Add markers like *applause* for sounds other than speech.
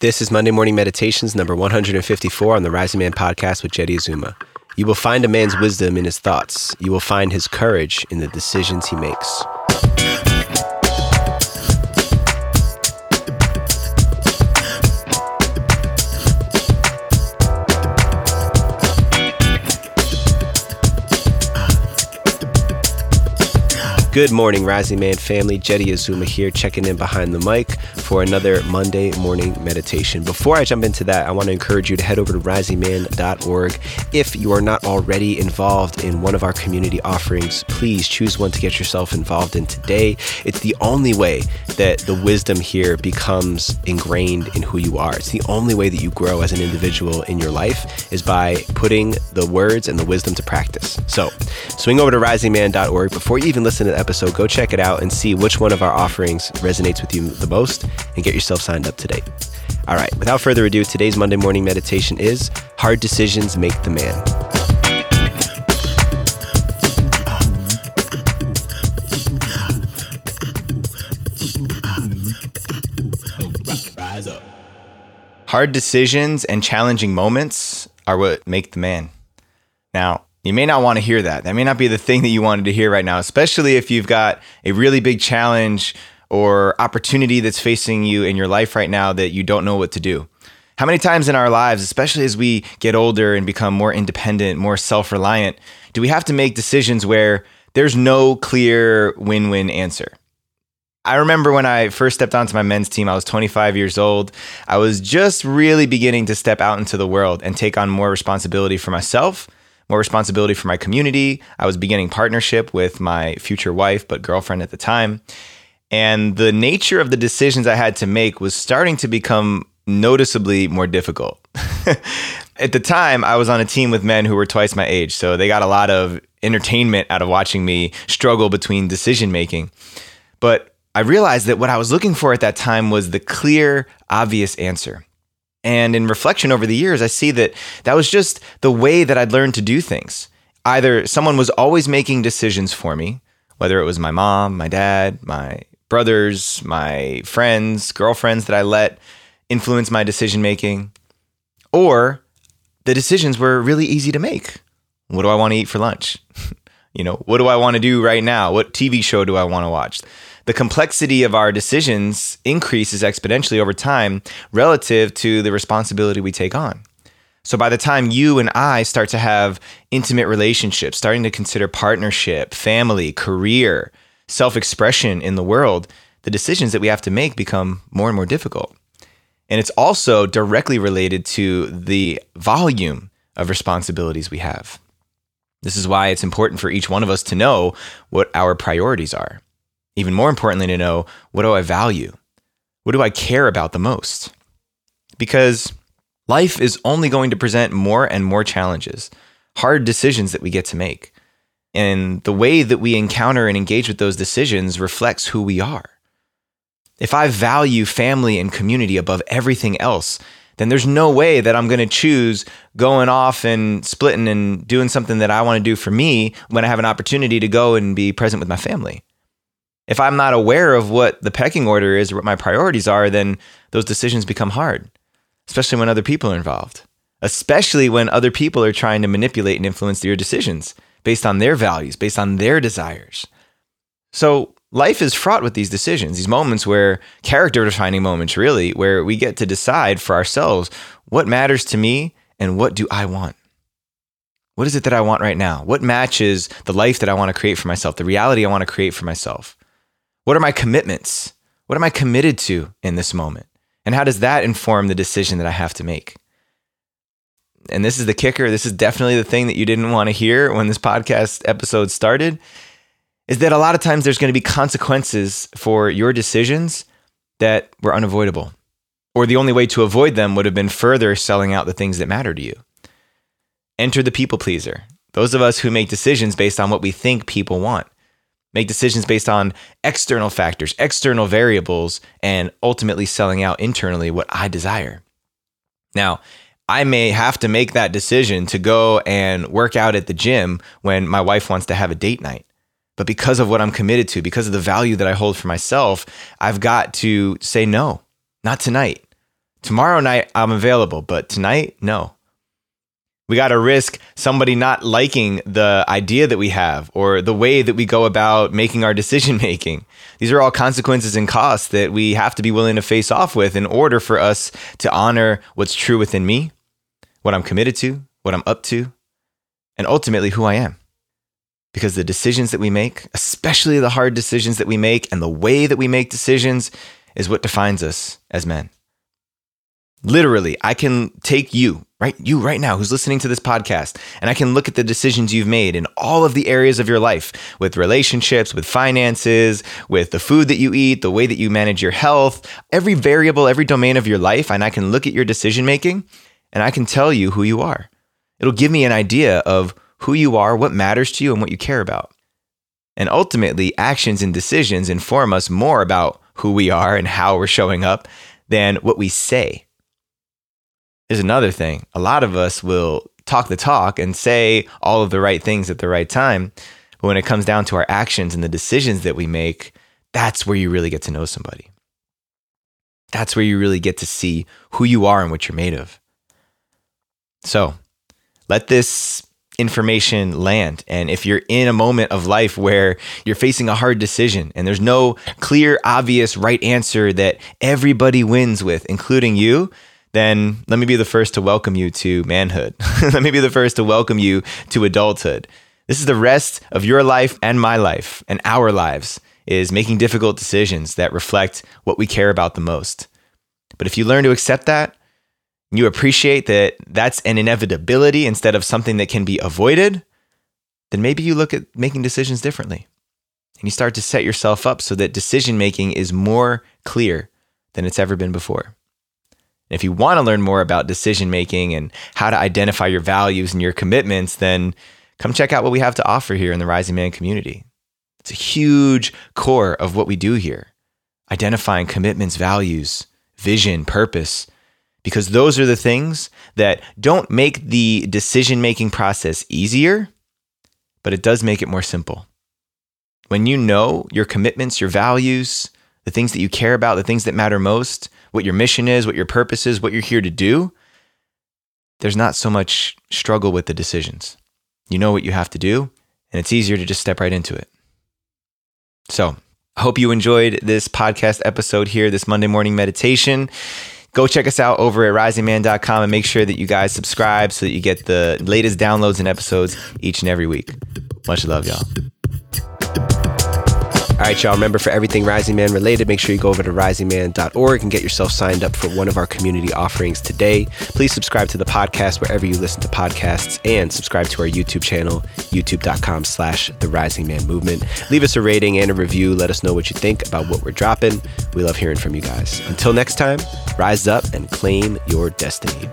This is Monday Morning Meditations number 154 on the Rising Man podcast with Jeddy Azuma. You will find a man's wisdom in his thoughts. You will find his courage in the decisions he makes. Good morning, Rising Man family. Jeddy Azuma here, checking in behind the mic for another Monday morning meditation. Before I jump into that, I want to encourage you to head over to risingman.org. If you are not already involved in one of our community offerings, please choose one to get yourself involved in today. It's the only way that the wisdom here becomes ingrained in who you are. It's the only way that you grow as an individual in your life is by putting the words and the wisdom to practice. So, swing over to risingman.org before you even listen to the episode, go check it out and see which one of our offerings resonates with you the most and get yourself signed up today. All right, without further ado, today's Monday morning meditation is Hard Decisions Make the Man. Hard decisions and challenging moments are what make the man. Now, you may not want to hear that. That may not be the thing that you wanted to hear right now, especially if you've got a really big challenge or opportunity that's facing you in your life right now that you don't know what to do. How many times in our lives, especially as we get older and become more independent, more self reliant, do we have to make decisions where there's no clear win win answer? I remember when I first stepped onto my men's team, I was 25 years old. I was just really beginning to step out into the world and take on more responsibility for myself more responsibility for my community. I was beginning partnership with my future wife, but girlfriend at the time. And the nature of the decisions I had to make was starting to become noticeably more difficult. *laughs* at the time, I was on a team with men who were twice my age. So they got a lot of entertainment out of watching me struggle between decision making. But I realized that what I was looking for at that time was the clear, obvious answer. And in reflection over the years, I see that that was just the way that I'd learned to do things. Either someone was always making decisions for me, whether it was my mom, my dad, my brothers, my friends, girlfriends that I let influence my decision making, or the decisions were really easy to make. What do I want to eat for lunch? *laughs* you know, what do I want to do right now? What TV show do I want to watch? The complexity of our decisions increases exponentially over time relative to the responsibility we take on. So by the time you and I start to have intimate relationships, starting to consider partnership, family, career, self expression in the world, the decisions that we have to make become more and more difficult. And it's also directly related to the volume of responsibilities we have. This is why it's important for each one of us to know what our priorities are even more importantly, to know what do I value? What do I care about the most? Because life is only going to present more and more challenges, hard decisions that we get to make. And the way that we encounter and engage with those decisions reflects who we are. If I value family and community above everything else, then there's no way that I'm going to choose going off and splitting and doing something that I want to do for me when I have an opportunity to go and be present with my family if I'm not aware of what the pecking order is or what my priorities are, then those decisions become hard, especially when other people are involved, especially when other people are trying to manipulate and influence your decisions based on their values, based on their desires. So, life is fraught with these decisions, these moments where character defining moments, really, where we get to decide for ourselves what matters to me and what do I want. What is it that I want right now? What matches the life that I want to create for myself, the reality I want to create for myself? What are my commitments? What am I committed to in this moment? And how does that inform the decision that I have to make? And this is the kicker. This is definitely the thing that you didn't want to hear when this podcast episode started is that a lot of times there's going to be consequences for your decisions that were unavoidable. Or the only way to avoid them would have been further selling out the things that matter to you. Enter the people pleaser. Those of us who make decisions based on what we think people want make decisions based on external factors, external variables, and ultimately selling out internally what I desire. Now, I may have to make that decision to go and work out at the gym when my wife wants to have a date night. But because of what I'm committed to, because of the value that I hold for myself, I've got to say no, not tonight. Tomorrow night, I'm available, but tonight, no. We got to risk somebody not liking the idea that we have or the way that we go about making our decision making. These are all consequences and costs that we have to be willing to face off with in order for us to honor what's true within me, what I'm committed to, what I'm up to, and ultimately who I am. Because the decisions that we make, especially the hard decisions that we make and the way that we make decisions, is what defines us as men. Literally, I can take you, right? You right now who's listening to this podcast, and I can look at the decisions you've made in all of the areas of your life with relationships, with finances, with the food that you eat, the way that you manage your health, every variable, every domain of your life. And I can look at your decision making and I can tell you who you are. It'll give me an idea of who you are, what matters to you, and what you care about. And ultimately, actions and decisions inform us more about who we are and how we're showing up than what we say is another thing. A lot of us will talk the talk and say all of the right things at the right time. But when it comes down to our actions and the decisions that we make, that's where you really get to know somebody. That's where you really get to see who you are and what you're made of. So let this information land. And if you're in a moment of life where you're facing a hard decision and there's no clear, obvious right answer that everybody wins with, including you, then let me be the first to welcome you to manhood. *laughs* let me be the first to welcome you to adulthood. This is the rest of your life and my life and our lives is making difficult decisions that reflect what we care about the most. But if you learn to accept that, you appreciate that that's an inevitability instead of something that can be avoided, then maybe you look at making decisions differently. And you start to set yourself up so that decision making is more clear than it's ever been before. If you want to learn more about decision making and how to identify your values and your commitments, then come check out what we have to offer here in the Rising Man community. It's a huge core of what we do here identifying commitments, values, vision, purpose, because those are the things that don't make the decision making process easier, but it does make it more simple. When you know your commitments, your values, the things that you care about, the things that matter most, what your mission is, what your purpose is, what you're here to do, there's not so much struggle with the decisions. You know what you have to do, and it's easier to just step right into it. So, I hope you enjoyed this podcast episode here, this Monday morning meditation. Go check us out over at risingman.com and make sure that you guys subscribe so that you get the latest downloads and episodes each and every week. Much love, y'all. All right, y'all. Remember, for everything Rising Man related, make sure you go over to risingman.org and get yourself signed up for one of our community offerings today. Please subscribe to the podcast wherever you listen to podcasts and subscribe to our YouTube channel, youtube.com slash the Rising Man Movement. Leave us a rating and a review. Let us know what you think about what we're dropping. We love hearing from you guys. Until next time, rise up and claim your destiny.